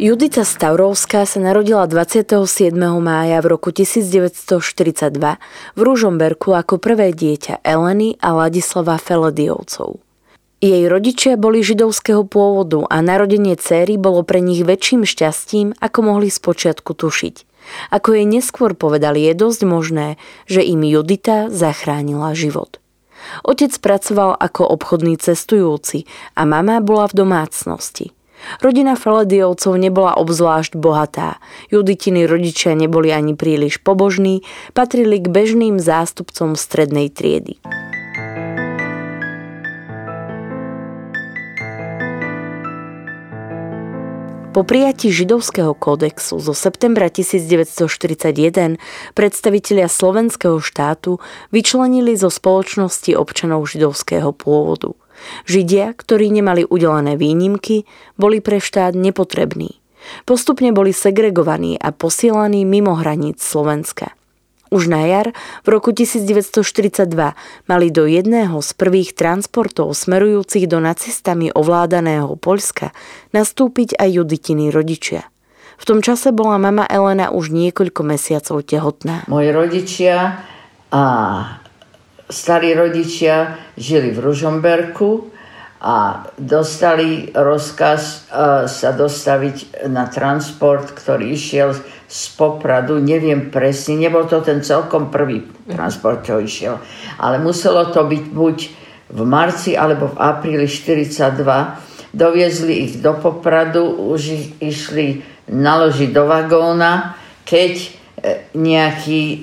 Judita Stavrovská sa narodila 27. mája v roku 1942 v Ružomberku ako prvé dieťa Eleny a Ladislava Felediovcov. Jej rodičia boli židovského pôvodu a narodenie céry bolo pre nich väčším šťastím, ako mohli spočiatku tušiť. Ako jej neskôr povedali, je dosť možné, že im Judita zachránila život. Otec pracoval ako obchodný cestujúci a mama bola v domácnosti – Rodina Felediovcov nebola obzvlášť bohatá. Juditiny rodičia neboli ani príliš pobožní, patrili k bežným zástupcom strednej triedy. Po prijatí židovského kódexu zo septembra 1941 predstavitelia slovenského štátu vyčlenili zo spoločnosti občanov židovského pôvodu. Židia, ktorí nemali udelené výnimky, boli pre štát nepotrební. Postupne boli segregovaní a posielaní mimo hraníc Slovenska. Už na jar v roku 1942 mali do jedného z prvých transportov smerujúcich do nacistami ovládaného Poľska nastúpiť aj Juditiny rodičia. V tom čase bola mama Elena už niekoľko mesiacov tehotná. Moji rodičia a starí rodičia žili v Ružomberku a dostali rozkaz e, sa dostaviť na transport, ktorý išiel z Popradu, neviem presne, nebol to ten celkom prvý transport, čo išiel, ale muselo to byť buď v marci alebo v apríli 42. Doviezli ich do Popradu, už ich išli naložiť do vagóna, keď nejaký e,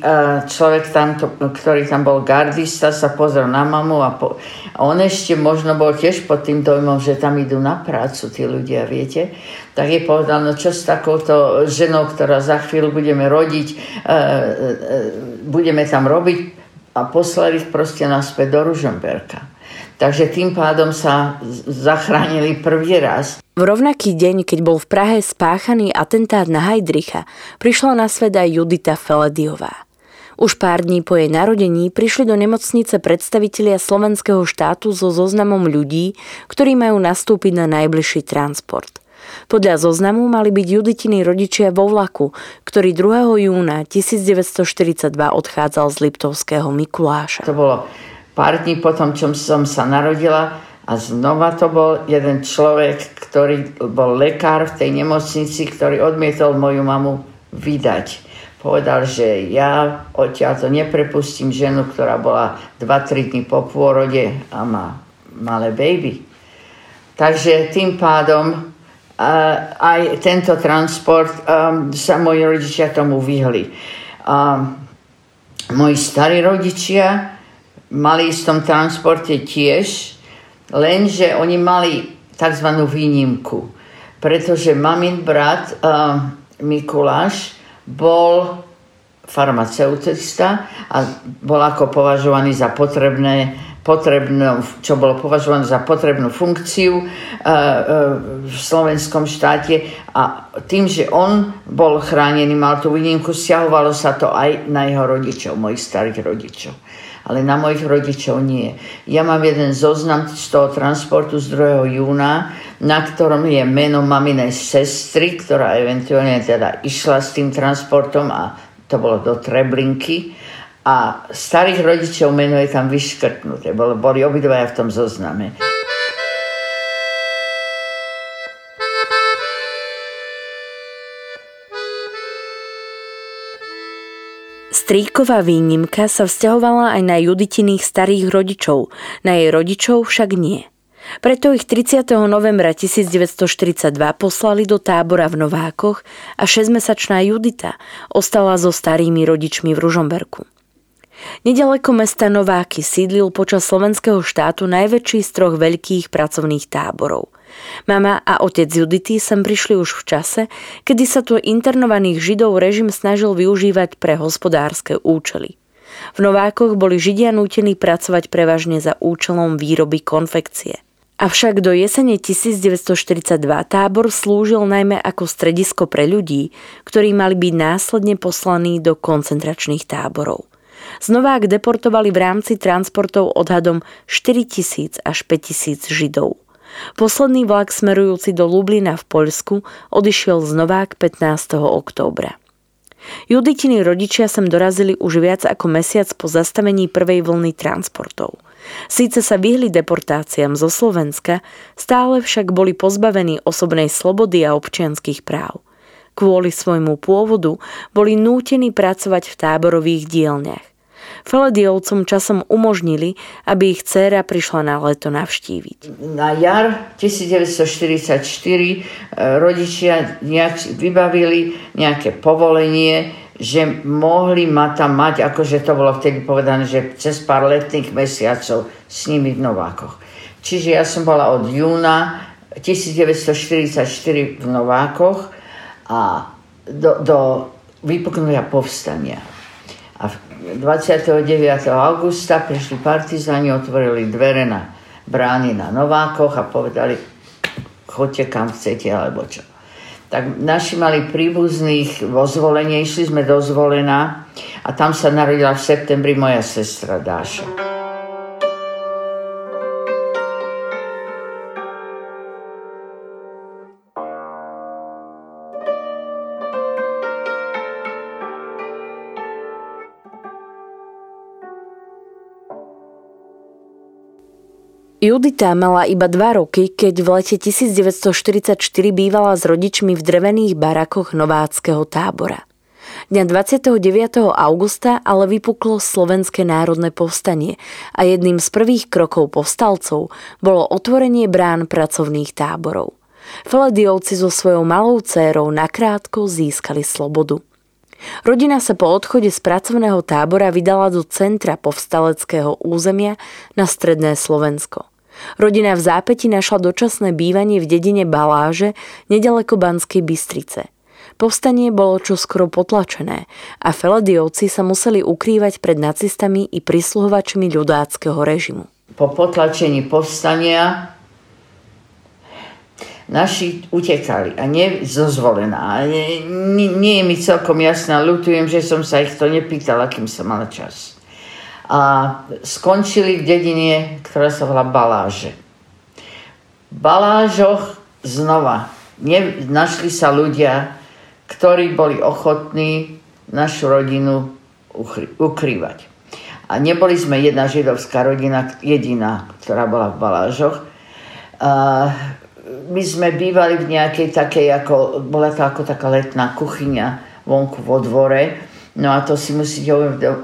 človek tam, ktorý tam bol gardista, sa pozrel na mamu a, po, on ešte možno bol tiež pod tým dojmom, že tam idú na prácu tí ľudia, viete. Tak je povedal, no čo s takouto ženou, ktorá za chvíľu budeme rodiť, e, e, budeme tam robiť a poslali ich proste naspäť do Ružomberka. Takže tým pádom sa zachránili prvý raz. V rovnaký deň, keď bol v Prahe spáchaný atentát na Heidricha, prišla na svet aj Judita Felediová. Už pár dní po jej narodení prišli do nemocnice predstavitelia slovenského štátu so zoznamom ľudí, ktorí majú nastúpiť na najbližší transport. Podľa zoznamu mali byť Juditiny rodičia vo vlaku, ktorý 2. júna 1942 odchádzal z Liptovského Mikuláša. To bolo pár dní potom, čo som sa narodila a znova to bol jeden človek, ktorý bol lekár v tej nemocnici, ktorý odmietol moju mamu vydať. Povedal, že ja odtiaľ to neprepustím ženu, ktorá bola 2-3 dní po pôrode a má malé baby. Takže tým pádom aj tento transport sa moji rodičia tomu vyhli. Moji starí rodičia mali v tom transporte tiež, lenže oni mali tzv. výnimku, pretože mamin brat uh, Mikuláš bol farmaceutista a bol ako považovaný za potrebné potrebnú, čo bolo považované za potrebnú funkciu uh, uh, v slovenskom štáte a tým, že on bol chránený, mal tú výnimku, stiahovalo sa to aj na jeho rodičov, mojich starých rodičov ale na mojich rodičov nie. Ja mám jeden zoznam z toho transportu z 2. júna, na ktorom je meno maminej sestry, ktorá eventuálne teda išla s tým transportom a to bolo do Treblinky. A starých rodičov meno je tam vyškrtnuté, boli obidvaja v tom zozname. – Stríková výnimka sa vzťahovala aj na Juditiných starých rodičov, na jej rodičov však nie. Preto ich 30. novembra 1942 poslali do tábora v Novákoch a 6-mesačná Judita ostala so starými rodičmi v Ružomberku. Nedaleko mesta Nováky sídlil počas slovenského štátu najväčší z troch veľkých pracovných táborov. Mama a otec Judity sem prišli už v čase, kedy sa tu internovaných židov režim snažil využívať pre hospodárske účely. V Novákoch boli Židia nútení pracovať prevažne za účelom výroby konfekcie. Avšak do jesene 1942 tábor slúžil najmä ako stredisko pre ľudí, ktorí mali byť následne poslaní do koncentračných táborov. Znovák deportovali v rámci transportov odhadom 4 tisíc až 5 tisíc Židov. Posledný vlak smerujúci do Lublina v Poľsku odišiel z Novák 15. októbra. Juditiny rodičia sem dorazili už viac ako mesiac po zastavení prvej vlny transportov. Síce sa vyhli deportáciám zo Slovenska, stále však boli pozbavení osobnej slobody a občianských práv. Kvôli svojmu pôvodu boli nútení pracovať v táborových dielniach. Felediovcom časom umožnili, aby ich dcéra prišla na leto navštíviť. Na jar 1944 e, rodičia nejak vybavili nejaké povolenie, že mohli ma tam mať, akože to bolo vtedy povedané, že cez pár letných mesiacov s nimi v Novákoch. Čiže ja som bola od júna 1944 v Novákoch a do, do vypuknutia povstania. A 29. augusta prišli partizáni, otvorili dvere na brány na Novákoch a povedali, chodte kam chcete alebo čo. Tak naši mali príbuzných vo zvolenie, išli sme do zvolená a tam sa narodila v septembri moja sestra Dáša. Judita mala iba dva roky, keď v lete 1944 bývala s rodičmi v drevených barakoch Nováckého tábora. Dňa 29. augusta ale vypuklo Slovenské národné povstanie a jedným z prvých krokov povstalcov bolo otvorenie brán pracovných táborov. Felediovci so svojou malou dcérou nakrátko získali slobodu. Rodina sa po odchode z pracovného tábora vydala do centra povstaleckého územia na stredné Slovensko. Rodina v zápäti našla dočasné bývanie v dedine Baláže, nedaleko Banskej Bystrice. Povstanie bolo čoskoro potlačené a Felediovci sa museli ukrývať pred nacistami i prisluhovačmi ľudáckého režimu. Po potlačení povstania naši utekali a nie zozvolená. Nie, nie, nie je mi celkom jasná, ľutujem, že som sa ich to nepýtala, kým som mala čas. A skončili v dedine, ktorá sa volá Baláže. V Balážoch znova ne, našli sa ľudia, ktorí boli ochotní našu rodinu ukrývať. A neboli sme jedna židovská rodina, jediná, ktorá bola v Balážoch. A my sme bývali v nejakej takej, ako, bola to ako taká letná kuchyňa vonku vo dvore. No a to si musíte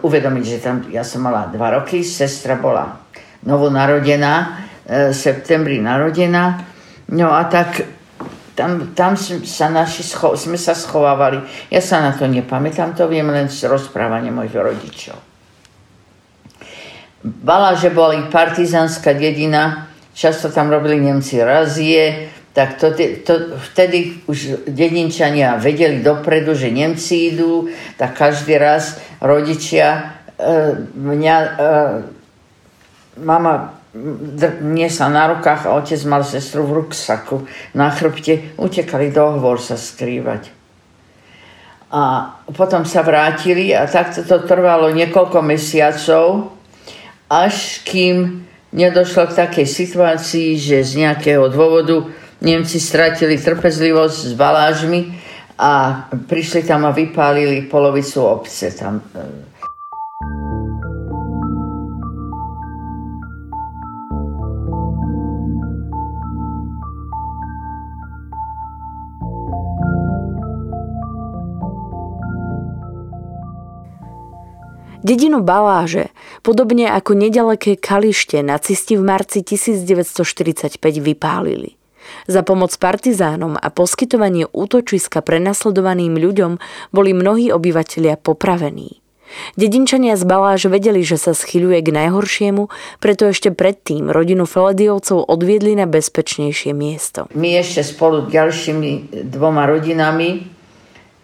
uvedomiť, že tam ja som mala dva roky, sestra bola novonarodená, e, v septembri narodená. No a tak tam, tam sa naši scho- sme sa schovávali. Ja sa na to nepamätám, to viem len z rozprávania mojich rodičov. Bala, že bola i partizánska dedina, často tam robili Nemci razie, tak to, to, vtedy už dedinčania vedeli dopredu, že Nemci idú, tak každý raz rodičia e, mňa, e, mama niesla na rukách a otec mal sestru v ruksaku na chrbte, utekali do hovor sa skrývať. A potom sa vrátili a takto to trvalo niekoľko mesiacov, až kým nedošlo k takej situácii, že z nejakého dôvodu Nemci stratili trpezlivosť s balážmi a prišli tam a vypálili polovicu obce. Tam, Dedinu Baláže, podobne ako nedaleké Kalište, nacisti v marci 1945 vypálili. Za pomoc partizánom a poskytovanie útočiska prenasledovaným ľuďom boli mnohí obyvatelia popravení. Dedinčania z Baláž vedeli, že sa schyľuje k najhoršiemu, preto ešte predtým rodinu Felediovcov odviedli na bezpečnejšie miesto. My ešte spolu s ďalšími dvoma rodinami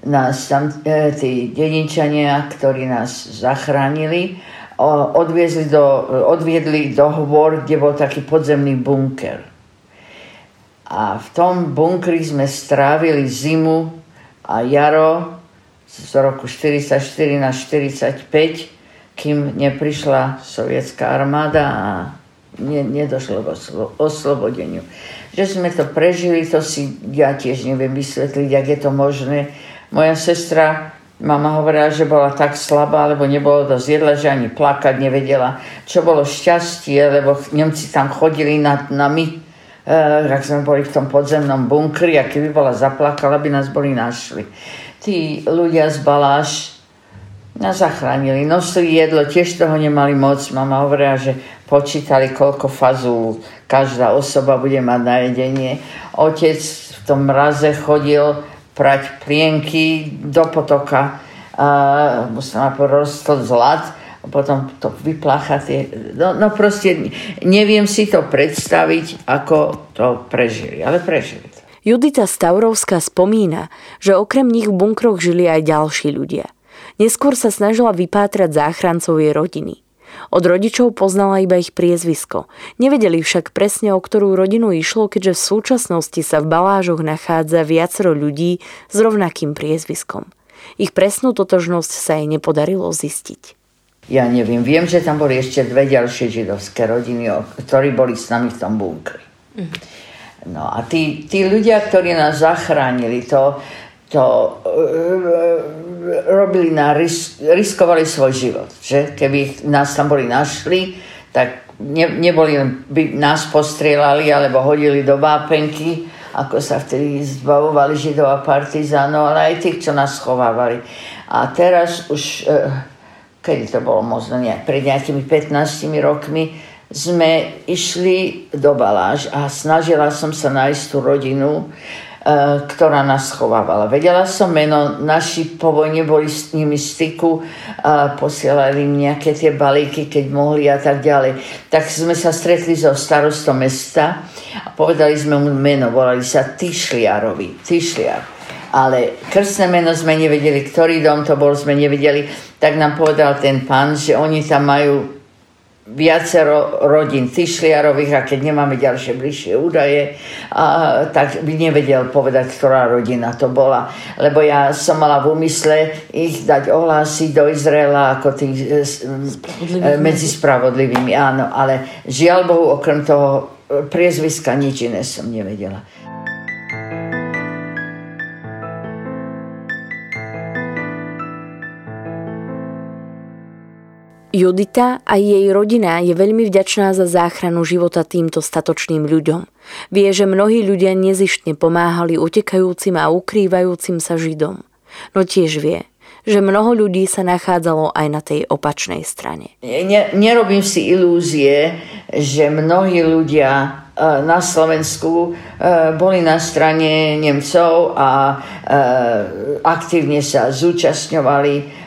nás tam e, tí dedinčania, ktorí nás zachránili, odviezli do, odviedli do hôr, kde bol taký podzemný bunker. A v tom bunkri sme strávili zimu a jaro z roku 44 na 45, kým neprišla sovietská armáda a ne, nedošlo k oslobodeniu. Že sme to prežili, to si ja tiež neviem vysvetliť, ak je to možné moja sestra, mama hovorila, že bola tak slabá, lebo nebolo dosť jedla, že ani plakať nevedela. Čo bolo šťastie, lebo Nemci tam chodili na, na my, e, ak sme boli v tom podzemnom bunkri a keby bola zaplakala, by nás boli našli. Tí ľudia z Baláš nás zachránili, nosili jedlo, tiež toho nemali moc. Mama hovorila, že počítali, koľko fazul každá osoba bude mať na jedenie. Otec v tom mraze chodil prať plienky do potoka. A musím porostol zlat potom to vyplácha tie... No, no proste neviem si to predstaviť, ako to prežili, ale prežili. Judita Stavrovská spomína, že okrem nich v bunkroch žili aj ďalší ľudia. Neskôr sa snažila vypátrať záchrancov jej rodiny. Od rodičov poznala iba ich priezvisko. Nevedeli však presne, o ktorú rodinu išlo, keďže v súčasnosti sa v balážoch nachádza viacero ľudí s rovnakým priezviskom. Ich presnú totožnosť sa jej nepodarilo zistiť. Ja neviem, viem, že tam boli ešte dve ďalšie židovské rodiny, ktorí boli s nami v tom bunkri. Mhm. No a tí, tí ľudia, ktorí nás zachránili, to, to uh, robili na ris- riskovali svoj život. Že? Keby nás tam boli našli, tak ne, neboli by nás postrieľali alebo hodili do vápenky, ako sa vtedy zbavovali židov a partizánov, ale aj tých, čo nás schovávali. A teraz už, uh, kedy to bolo možno nejak, pred nejakými 15 rokmi, sme išli do Baláž a snažila som sa nájsť tú rodinu, E, ktorá nás schovávala. Vedela som meno, naši po vojne boli s nimi styku, a posielali im nejaké tie balíky, keď mohli a tak ďalej. Tak sme sa stretli so starostom mesta a povedali sme mu meno, volali sa Tyšliarovi. Tyšliar. Ale krstné meno sme nevedeli, ktorý dom to bol, sme nevedeli. Tak nám povedal ten pán, že oni tam majú viacero rodín Tyšliarových a keď nemáme ďalšie bližšie údaje, a, tak by nevedel povedať, ktorá rodina to bola. Lebo ja som mala v úmysle ich dať ohlásiť do Izraela ako tých e, e medzi spravodlivými. Áno, ale žiaľ Bohu, okrem toho e, priezviska nič iné som nevedela. Judita a jej rodina je veľmi vďačná za záchranu života týmto statočným ľuďom. Vie, že mnohí ľudia nezištne pomáhali utekajúcim a ukrývajúcim sa Židom. No tiež vie, že mnoho ľudí sa nachádzalo aj na tej opačnej strane. Ne, nerobím si ilúzie, že mnohí ľudia e, na Slovensku e, boli na strane Nemcov a e, aktívne sa zúčastňovali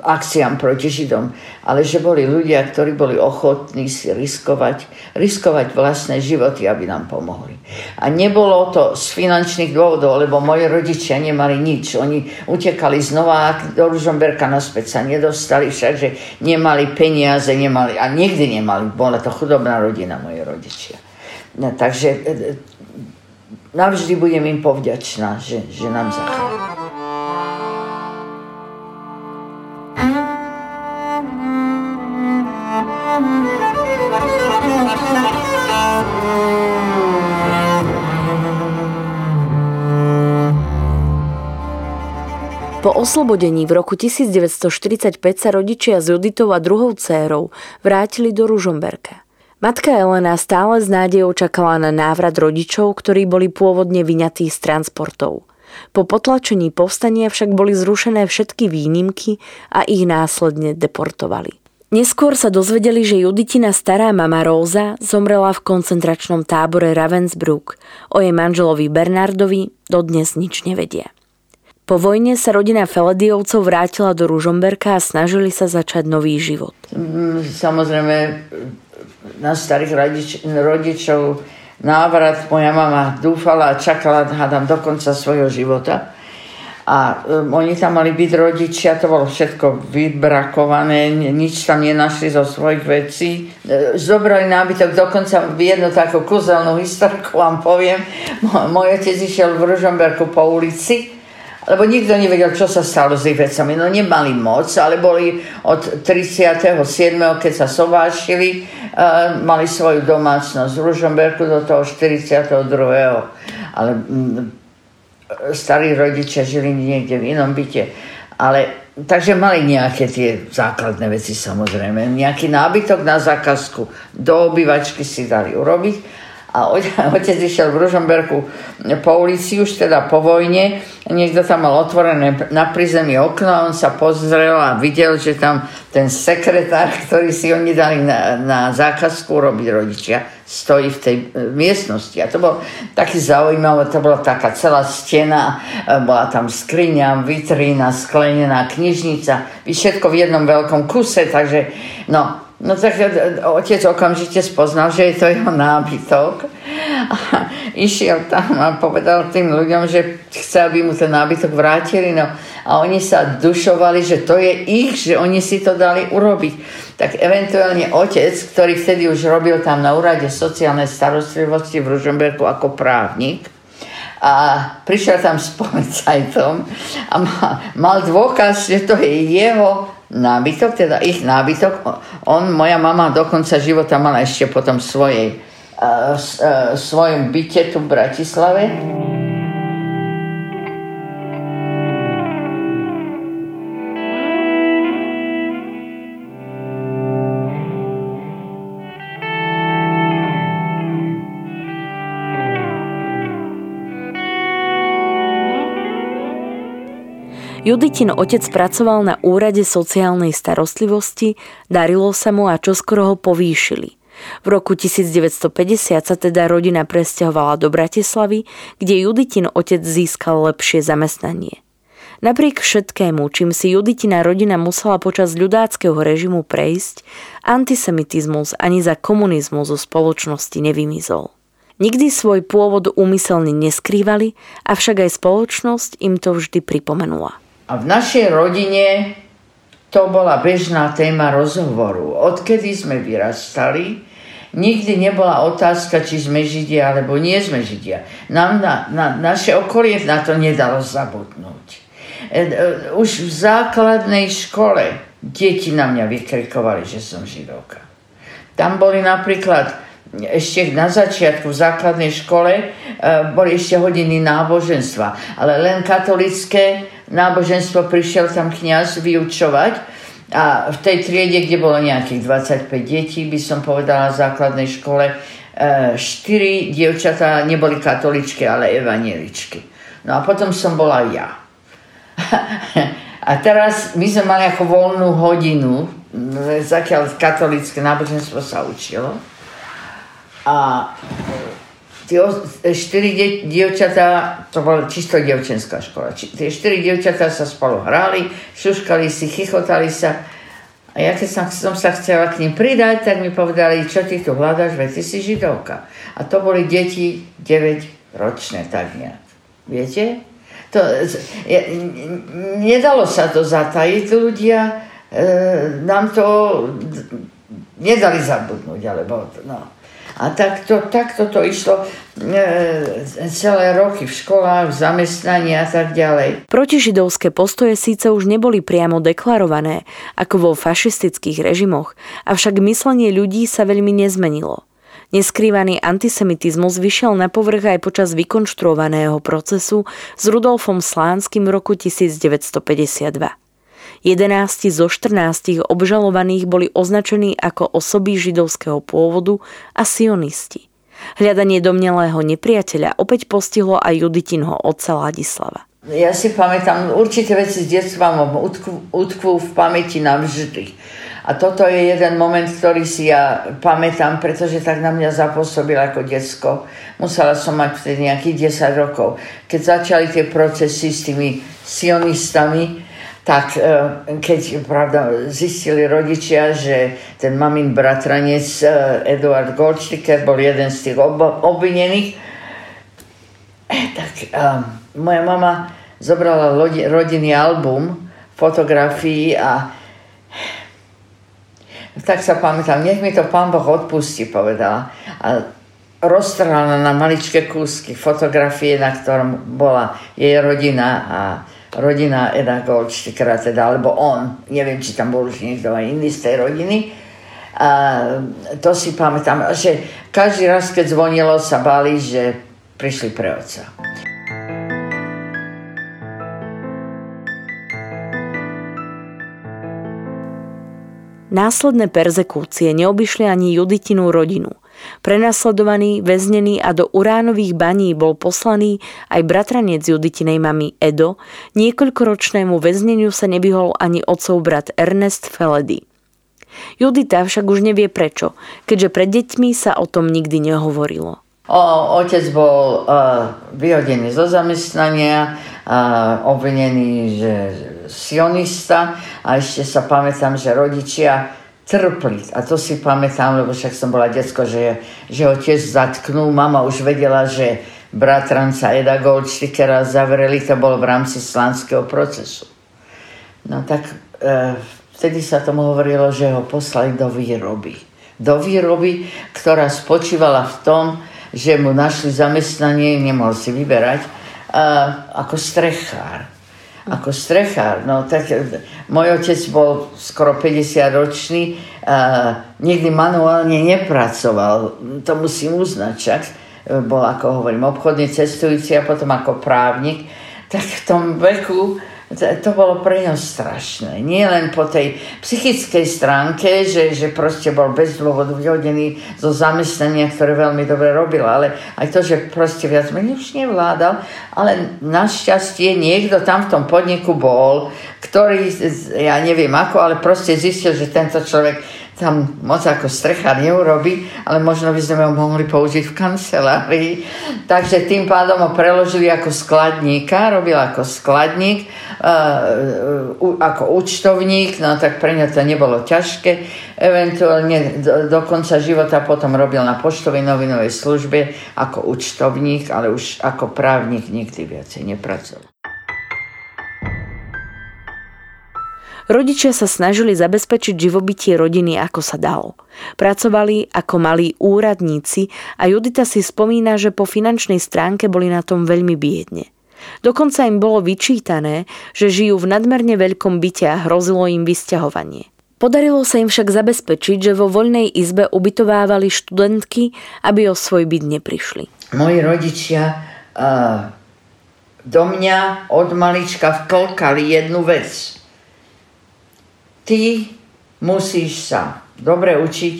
akciám proti Židom, ale že boli ľudia, ktorí boli ochotní si riskovať, riskovať vlastné životy, aby nám pomohli. A nebolo to z finančných dôvodov, lebo moji rodičia nemali nič. Oni utekali znova do Ružomberka, naspäť sa nedostali, všakže nemali peniaze, nemali, a nikdy nemali. Bola to chudobná rodina, moje rodičia. No, takže e, e, navždy budem im povďačná, že, že nám zachránili. Oslobodení v roku 1945 sa rodičia s Juditou a druhou dcérou vrátili do Ružomberka. Matka Elena stále s nádejou čakala na návrat rodičov, ktorí boli pôvodne vyňatí z transportov. Po potlačení povstania však boli zrušené všetky výnimky a ich následne deportovali. Neskôr sa dozvedeli, že Juditina stará mama Róza zomrela v koncentračnom tábore Ravensbrück. O jej manželovi Bernardovi dodnes nič nevedia. Po vojne sa rodina Felediovcov vrátila do Ružomberka a snažili sa začať nový život. Mm, samozrejme, na starých rodič, rodičov návrat moja mama dúfala a čakala, hádam, do konca svojho života. A um, oni tam mali byť rodičia, to bolo všetko vybrakované, nič tam nenašli zo svojich vecí. E, zobrali nábytok, dokonca jednu takú kúzelnú historku vám poviem. Môj otec išiel v Ružomberku po ulici lebo nikto nevedel, čo sa stalo s ich vecami. No nemali moc, ale boli od 37. keď sa sovášili, uh, mali svoju domácnosť v Ružomberku do toho 42. Ale m, mm, starí rodičia žili niekde v inom byte. Ale Takže mali nejaké tie základné veci samozrejme. Nejaký nábytok na zákazku do obývačky si dali urobiť a otec išiel v Ružomberku po ulici už teda po vojne, niekto tam mal otvorené na prízemí okno a on sa pozrel a videl, že tam ten sekretár, ktorý si oni dali na, na zákazku robiť rodičia, stojí v tej e, miestnosti. A to bol taký zaujímavé, to bola taká celá stena, e, bola tam skriňa, vitrína, sklenená knižnica, všetko v jednom veľkom kuse, takže no, No tak e, otec okamžite spoznal, že je to jeho nábytok. A išiel tam a povedal tým ľuďom, že chce, aby mu ten nábytok vrátili. No, a oni sa dušovali, že to je ich, že oni si to dali urobiť. Tak eventuálne otec, ktorý vtedy už robil tam na úrade sociálnej starostlivosti v Ružomberku ako právnik, a prišiel tam s policajtom a mal dôkaz, že to je jeho nábytok, teda ich nábytok. On, moja mama do konca života mala ešte potom svojej, uh, uh, svojom byte tu v Bratislave. Juditin otec pracoval na úrade sociálnej starostlivosti, darilo sa mu a čoskoro ho povýšili. V roku 1950 sa teda rodina presťahovala do Bratislavy, kde Juditin otec získal lepšie zamestnanie. Napriek všetkému, čím si Juditina rodina musela počas ľudáckého režimu prejsť, antisemitizmus ani za komunizmu zo spoločnosti nevymizol. Nikdy svoj pôvod úmyselne neskrývali, avšak aj spoločnosť im to vždy pripomenula. A v našej rodine to bola bežná téma rozhovoru. Odkedy sme vyrastali, nikdy nebola otázka, či sme Židia alebo nie sme Židia. Nám na, na, naše okolie na to nedalo zabudnúť. E, e, už v základnej škole deti na mňa vykrikovali, že som Židovka. Tam boli napríklad ešte na začiatku v základnej škole e, boli ešte hodiny náboženstva, ale len katolické náboženstvo prišiel tam kňaz vyučovať a v tej triede, kde bolo nejakých 25 detí, by som povedala v základnej škole, 4 e, dievčatá neboli katoličky, ale evanieličky. No a potom som bola ja. a teraz my sme mali ako voľnú hodinu, zakiaľ katolické náboženstvo sa učilo. A tie štyri dievčatá, to bola čisto dievčenská škola, tie štyri dievčatá sa spolu hrali, šuškali si, chichotali sa. A ja keď som, som sa chcela k ním pridať, tak mi povedali, čo ty tu hľadaš, veď ty si židovka. A to boli deti 9 ročné, tak nejak. Viete? To, je, nedalo sa to zatajiť, ľudia e, nám to nedali zabudnúť, alebo no. A takto, takto to išlo e, celé roky v školách, v zamestnaní a tak ďalej. Protižidovské postoje síce už neboli priamo deklarované, ako vo fašistických režimoch, avšak myslenie ľudí sa veľmi nezmenilo. Neskrývaný antisemitizmus vyšiel na povrch aj počas vykonštruovaného procesu s Rudolfom Slánskym v roku 1952. 11 zo 14 obžalovaných boli označení ako osoby židovského pôvodu a sionisti. Hľadanie domnelého nepriateľa opäť postihlo aj Juditinho otca Ladislava. ja si pamätám, určité veci z detstva mám utkvú v pamäti navždy. A toto je jeden moment, ktorý si ja pamätám, pretože tak na mňa zapôsobil ako detsko. Musela som mať vtedy nejakých 10 rokov. Keď začali tie procesy s tými sionistami, tak e, keď pravda, zistili rodičia, že ten mamin bratranec e, Eduard Goldsticker bol jeden z tých obvinených, eh, tak moja mama zobrala rodinný album fotografií a tak sa pamätám, nech mi to pán Boh odpustí, povedala. A roztrhala na maličké kúsky fotografie, na ktorom bola jej rodina a rodina Eda Goldstickera, teda, alebo on, neviem, či tam bol už niekto aj iný z tej rodiny. A to si pamätám, že každý raz, keď zvonilo, sa bali, že prišli pre otca. Následné perzekúcie neobyšli ani Juditinu rodinu. Prenasledovaný, väznený a do uránových baní bol poslaný aj bratranec Juditinej mamy Edo, niekoľkoročnému väzneniu sa nevyhol ani otcov brat Ernest Feledy. Judita však už nevie prečo, keďže pred deťmi sa o tom nikdy nehovorilo. O, otec bol uh, vyhodený zo zamestnania, uh, obvinený, že sionista a ešte sa pamätám, že rodičia trpli. A to si pamätám, lebo však som bola detsko, že, že ho tiež zatknú. Mama už vedela, že bratranca Eda Goldstickera zavreli, to bolo v rámci slanského procesu. No tak e, vtedy sa tomu hovorilo, že ho poslali do výroby. Do výroby, ktorá spočívala v tom, že mu našli zamestnanie, nemohol si vyberať, e, ako strechár ako strechár. No tak môj otec bol skoro 50 ročný, a nikdy manuálne nepracoval, to musím uznať, však bol, ako hovorím, obchodný cestujúci a potom ako právnik, tak v tom veku to bolo pre ňo strašné. Nie len po tej psychickej stránke, že, že proste bol bez dôvodu vyhodený zo zamestnania, ktoré veľmi dobre robil, ale aj to, že proste viac menej už nevládal, ale našťastie niekto tam v tom podniku bol, ktorý, ja neviem ako, ale proste zistil, že tento človek tam moc ako strecha neurobi, ale možno by sme ho mohli použiť v kancelárii. Takže tým pádom ho preložili ako skladníka, robil ako skladník, uh, ako účtovník, no tak pre ňa to nebolo ťažké. Eventuálne do konca života potom robil na poštovej novinovej službe ako účtovník, ale už ako právnik nikdy viacej nepracoval. Rodičia sa snažili zabezpečiť živobytie rodiny ako sa dalo. Pracovali ako malí úradníci a Judita si spomína, že po finančnej stránke boli na tom veľmi biedne. Dokonca im bolo vyčítané, že žijú v nadmerne veľkom byte a hrozilo im vysťahovanie. Podarilo sa im však zabezpečiť, že vo voľnej izbe ubytovávali študentky, aby o svoj byt neprišli. Moji rodičia uh, do mňa od malička vklkali jednu vec – ty musíš sa dobre učiť,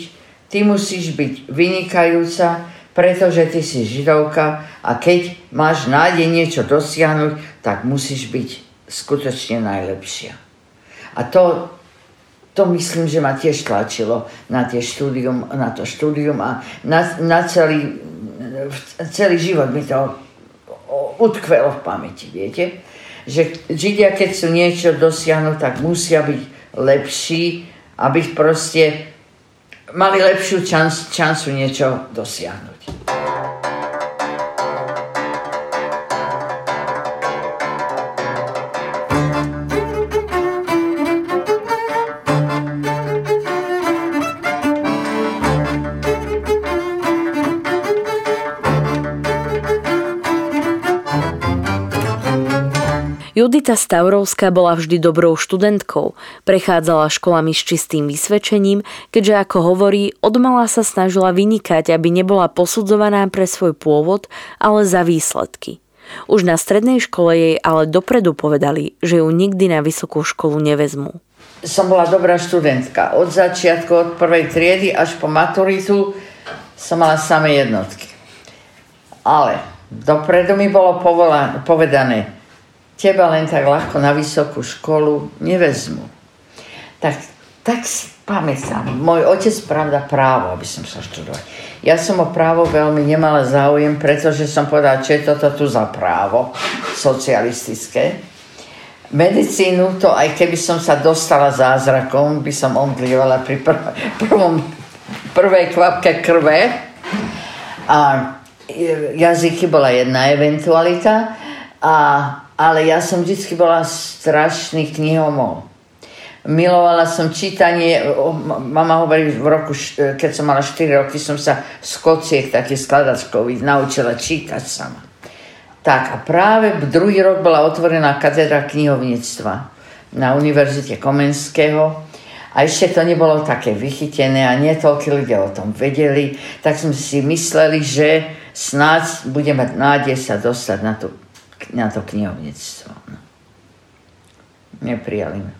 ty musíš byť vynikajúca, pretože ty si židovka a keď máš nádej niečo dosiahnuť, tak musíš byť skutočne najlepšia. A to, to myslím, že ma tiež tlačilo na, tie štúdium, na to štúdium a na, na celý, celý život mi to utkvelo v pamäti, viete? Že Židia, keď sú niečo dosiahnuť, tak musia byť lepší, aby proste mali lepšiu šancu niečo dosiahnuť. Judita Stavrovská bola vždy dobrou študentkou, prechádzala školami s čistým vysvedčením, keďže ako hovorí, odmala sa snažila vynikať, aby nebola posudzovaná pre svoj pôvod, ale za výsledky. Už na strednej škole jej ale dopredu povedali, že ju nikdy na vysokú školu nevezmú. Som bola dobrá študentka. Od začiatku, od prvej triedy až po maturitu som mala samé jednotky. Ale dopredu mi bolo povedané, teba len tak ľahko na vysokú školu nevezmu. Tak, tak pamätám, môj otec pravda právo, aby som sa študovať. Ja som o právo veľmi nemala záujem, pretože som povedala, čo je toto tu za právo socialistické. Medicínu, to aj keby som sa dostala zázrakom, by som omdlievala pri prv, prvom, prvej kvapke krve. A jazyky bola jedna eventualita, a, ale ja som vždy bola strašný knihomol milovala som čítanie, mama hovorí, v roku, keď som mala 4 roky, som sa z kociek takých skladačkových naučila čítať sama. Tak a práve druhý rok bola otvorená katedra knihovníctva na Univerzite Komenského. A ešte to nebolo také vychytené a netoľko ľudia o tom vedeli, tak sme si mysleli, že snáď budeme nádej sa dostať na to, na to knihovníctvo. No. Neprijali ma.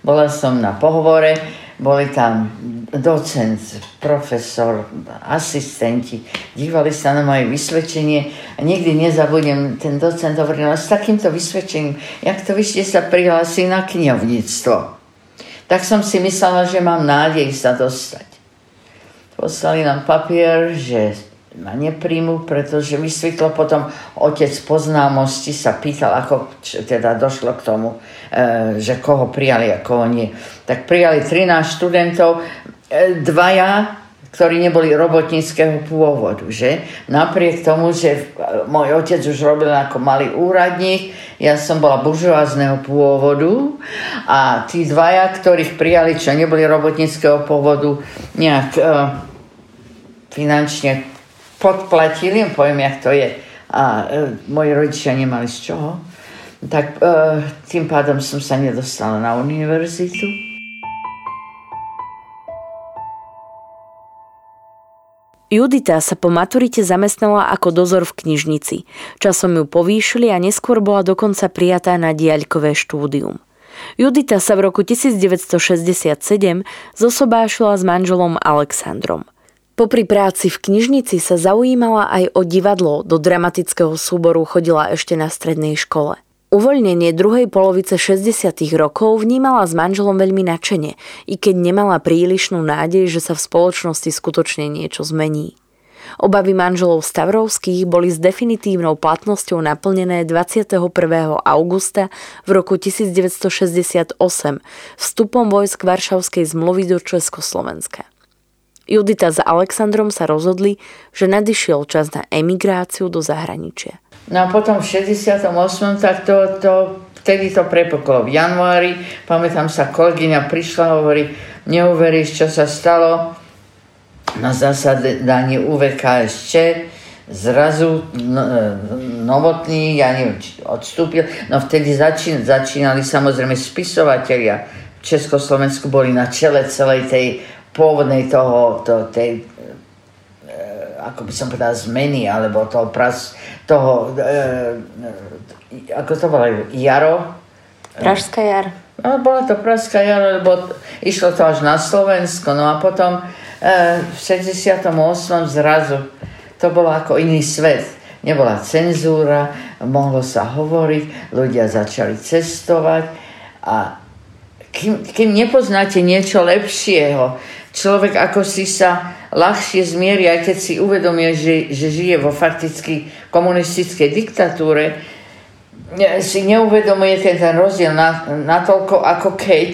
Bola som na pohovore, boli tam docent, profesor, asistenti, dívali sa na moje vysvedčenie a nikdy nezabudnem, ten docent hovoril, s takýmto vysvedčením, jak to vy ste sa prihlásili na knihovníctvo. Tak som si myslela, že mám nádej sa dostať. Poslali nám papier, že ma nepríjmu, pretože vysvetlo potom otec poznámosti sa pýtal, ako teda došlo k tomu, e, že koho prijali a koho nie. Tak prijali 13 študentov, e, dvaja, ktorí neboli robotníckého pôvodu, že? Napriek tomu, že môj otec už robil ako malý úradník, ja som bola buržoázneho pôvodu a tí dvaja, ktorých prijali, čo neboli robotníckého pôvodu, nejak e, finančne podplatili, poviem, jak to je. A e, moji rodičia nemali z čoho. Tak e, tým pádom som sa nedostala na univerzitu. Judita sa po maturite zamestnala ako dozor v knižnici. Časom ju povýšili a neskôr bola dokonca prijatá na diaľkové štúdium. Judita sa v roku 1967 zosobášila s manželom Alexandrom. Popri práci v knižnici sa zaujímala aj o divadlo, do dramatického súboru chodila ešte na strednej škole. Uvoľnenie druhej polovice 60. rokov vnímala s manželom veľmi načene, i keď nemala prílišnú nádej, že sa v spoločnosti skutočne niečo zmení. Obavy manželov Stavrovských boli s definitívnou platnosťou naplnené 21. augusta v roku 1968 vstupom vojsk Varšavskej zmluvy do Československa. Judita s Alexandrom sa rozhodli, že nadišiel čas na emigráciu do zahraničia. No a potom v 68. tak to, to vtedy to prepoklo v januári. Pamätám sa, kolegyňa prišla, hovorí, neuveríš, čo sa stalo na zasadaní UVKSČ. Zrazu no, novotný, ja neviem, či odstúpil. No vtedy začín, začínali samozrejme spisovatelia v Československu boli na čele celej tej pôvodnej toho, to, tej, e, ako by som povedal, zmeny, alebo toho, pras, toho e, e, ako to volajú, jaro? Pražská jar. No, bola to Pražská jar, lebo išlo to až na Slovensko. No a potom e, v 68. zrazu to bolo ako iný svet. Nebola cenzúra, mohlo sa hovoriť, ľudia začali cestovať a kým, kým nepoznáte niečo lepšieho, človek ako si sa ľahšie zmierí, aj keď si uvedomie, že, že žije vo fakticky komunistickej diktatúre, si neuvedomuje ten, ten rozdiel na, natoľko, ako keď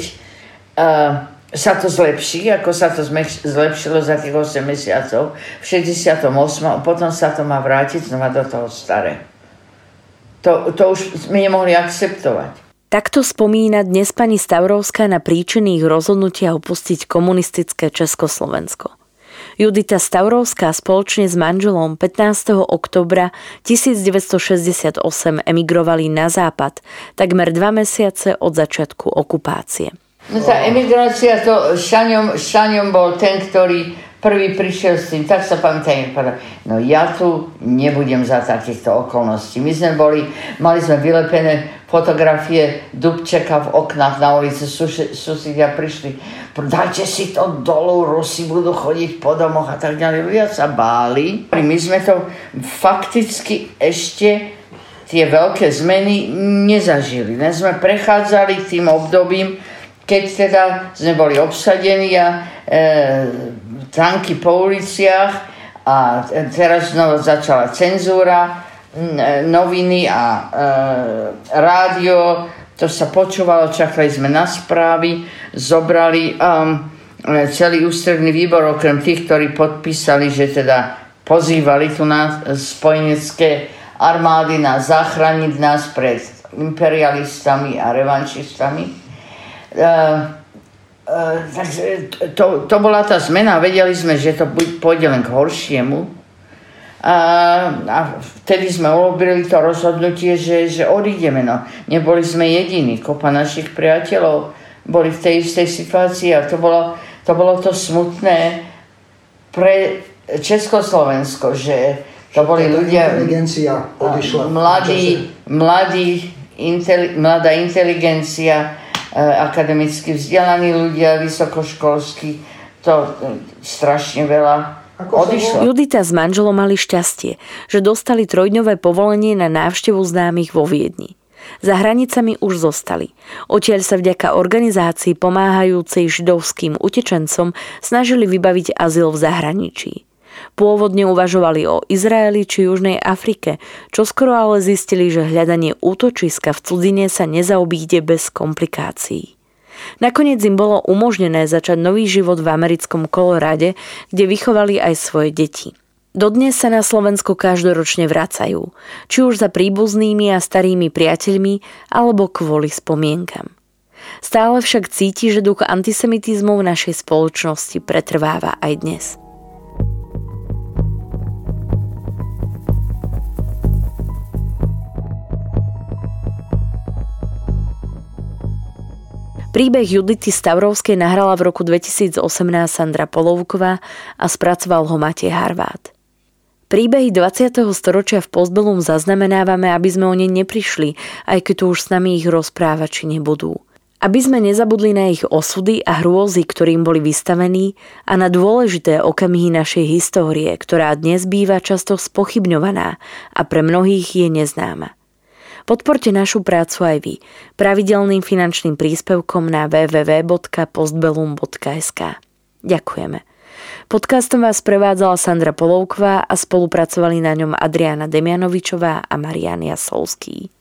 uh, sa to zlepší, ako sa to zlepšilo za tých 8 mesiacov v 68. a potom sa to má vrátiť znova do toho staré. To, to už sme nemohli akceptovať. Takto spomína dnes pani Stavrovská na príčiny ich rozhodnutia opustiť komunistické Československo. Judita Stavrovská spoločne s manželom 15. oktobra 1968 emigrovali na západ, takmer dva mesiace od začiatku okupácie. No tá emigrácia, to Šaňom, Šaňom bol ten, ktorý prvý prišiel s tým, tak sa pamätajme, no ja tu nebudem za takýchto okolností. My sme boli, mali sme vylepené fotografie Dubčeka v oknách na ulici, susedia prišli, dajte si to dolu, Rusi budú chodiť po domoch a tak ďalej. Ľudia sa báli. My sme to fakticky ešte tie veľké zmeny nezažili. Len sme prechádzali tým obdobím, keď teda sme boli obsadení a e, tanky po uliciach a teraz znovu začala cenzúra, e, noviny a e, rádio, to sa počúvalo, čakali sme na správy, zobrali um, celý ústredný výbor, okrem tých, ktorí podpísali, že teda pozývali tu na spojenecké armády na zachrániť nás pred imperialistami a revanšistami. Uh, Uh, takže to, to bola tá zmena. Vedeli sme, že to pôjde len k horšiemu. A, a vtedy sme urobili to rozhodnutie, že, že odídeme. No. Neboli sme jediní. Kopa našich priateľov boli v tej istej situácii a to bolo to, bolo to smutné pre Československo, že to boli ľudia... Inteligencia odišla. Mladí, mladí, inteli, mladá inteligencia, akademicky vzdelaní ľudia, vysokoškolskí, to e, strašne veľa odišlo. Judita s manželom mali šťastie, že dostali trojdňové povolenie na návštevu známych vo Viedni. Za hranicami už zostali. Odtiaľ sa vďaka organizácii pomáhajúcej židovským utečencom snažili vybaviť azyl v zahraničí. Pôvodne uvažovali o Izraeli či Južnej Afrike, čo skoro ale zistili, že hľadanie útočiska v cudzine sa nezaobíde bez komplikácií. Nakoniec im bolo umožnené začať nový život v americkom Kolorade, kde vychovali aj svoje deti. Dodnes sa na Slovensku každoročne vracajú, či už za príbuznými a starými priateľmi, alebo kvôli spomienkam. Stále však cíti, že duch antisemitizmu v našej spoločnosti pretrváva aj dnes. Príbeh Judity Stavrovskej nahrala v roku 2018 Sandra Polovková a spracoval ho Matej Harvát. Príbehy 20. storočia v Postbelum zaznamenávame, aby sme o ne neprišli, aj keď tu už s nami ich rozprávači nebudú. Aby sme nezabudli na ich osudy a hrôzy, ktorým boli vystavení a na dôležité okamihy našej histórie, ktorá dnes býva často spochybňovaná a pre mnohých je neznáma. Podporte našu prácu aj vy pravidelným finančným príspevkom na www.postbelum.sk. Ďakujeme. Podcastom vás prevádzala Sandra Polovková a spolupracovali na ňom Adriana Demianovičová a Marian Jasolský.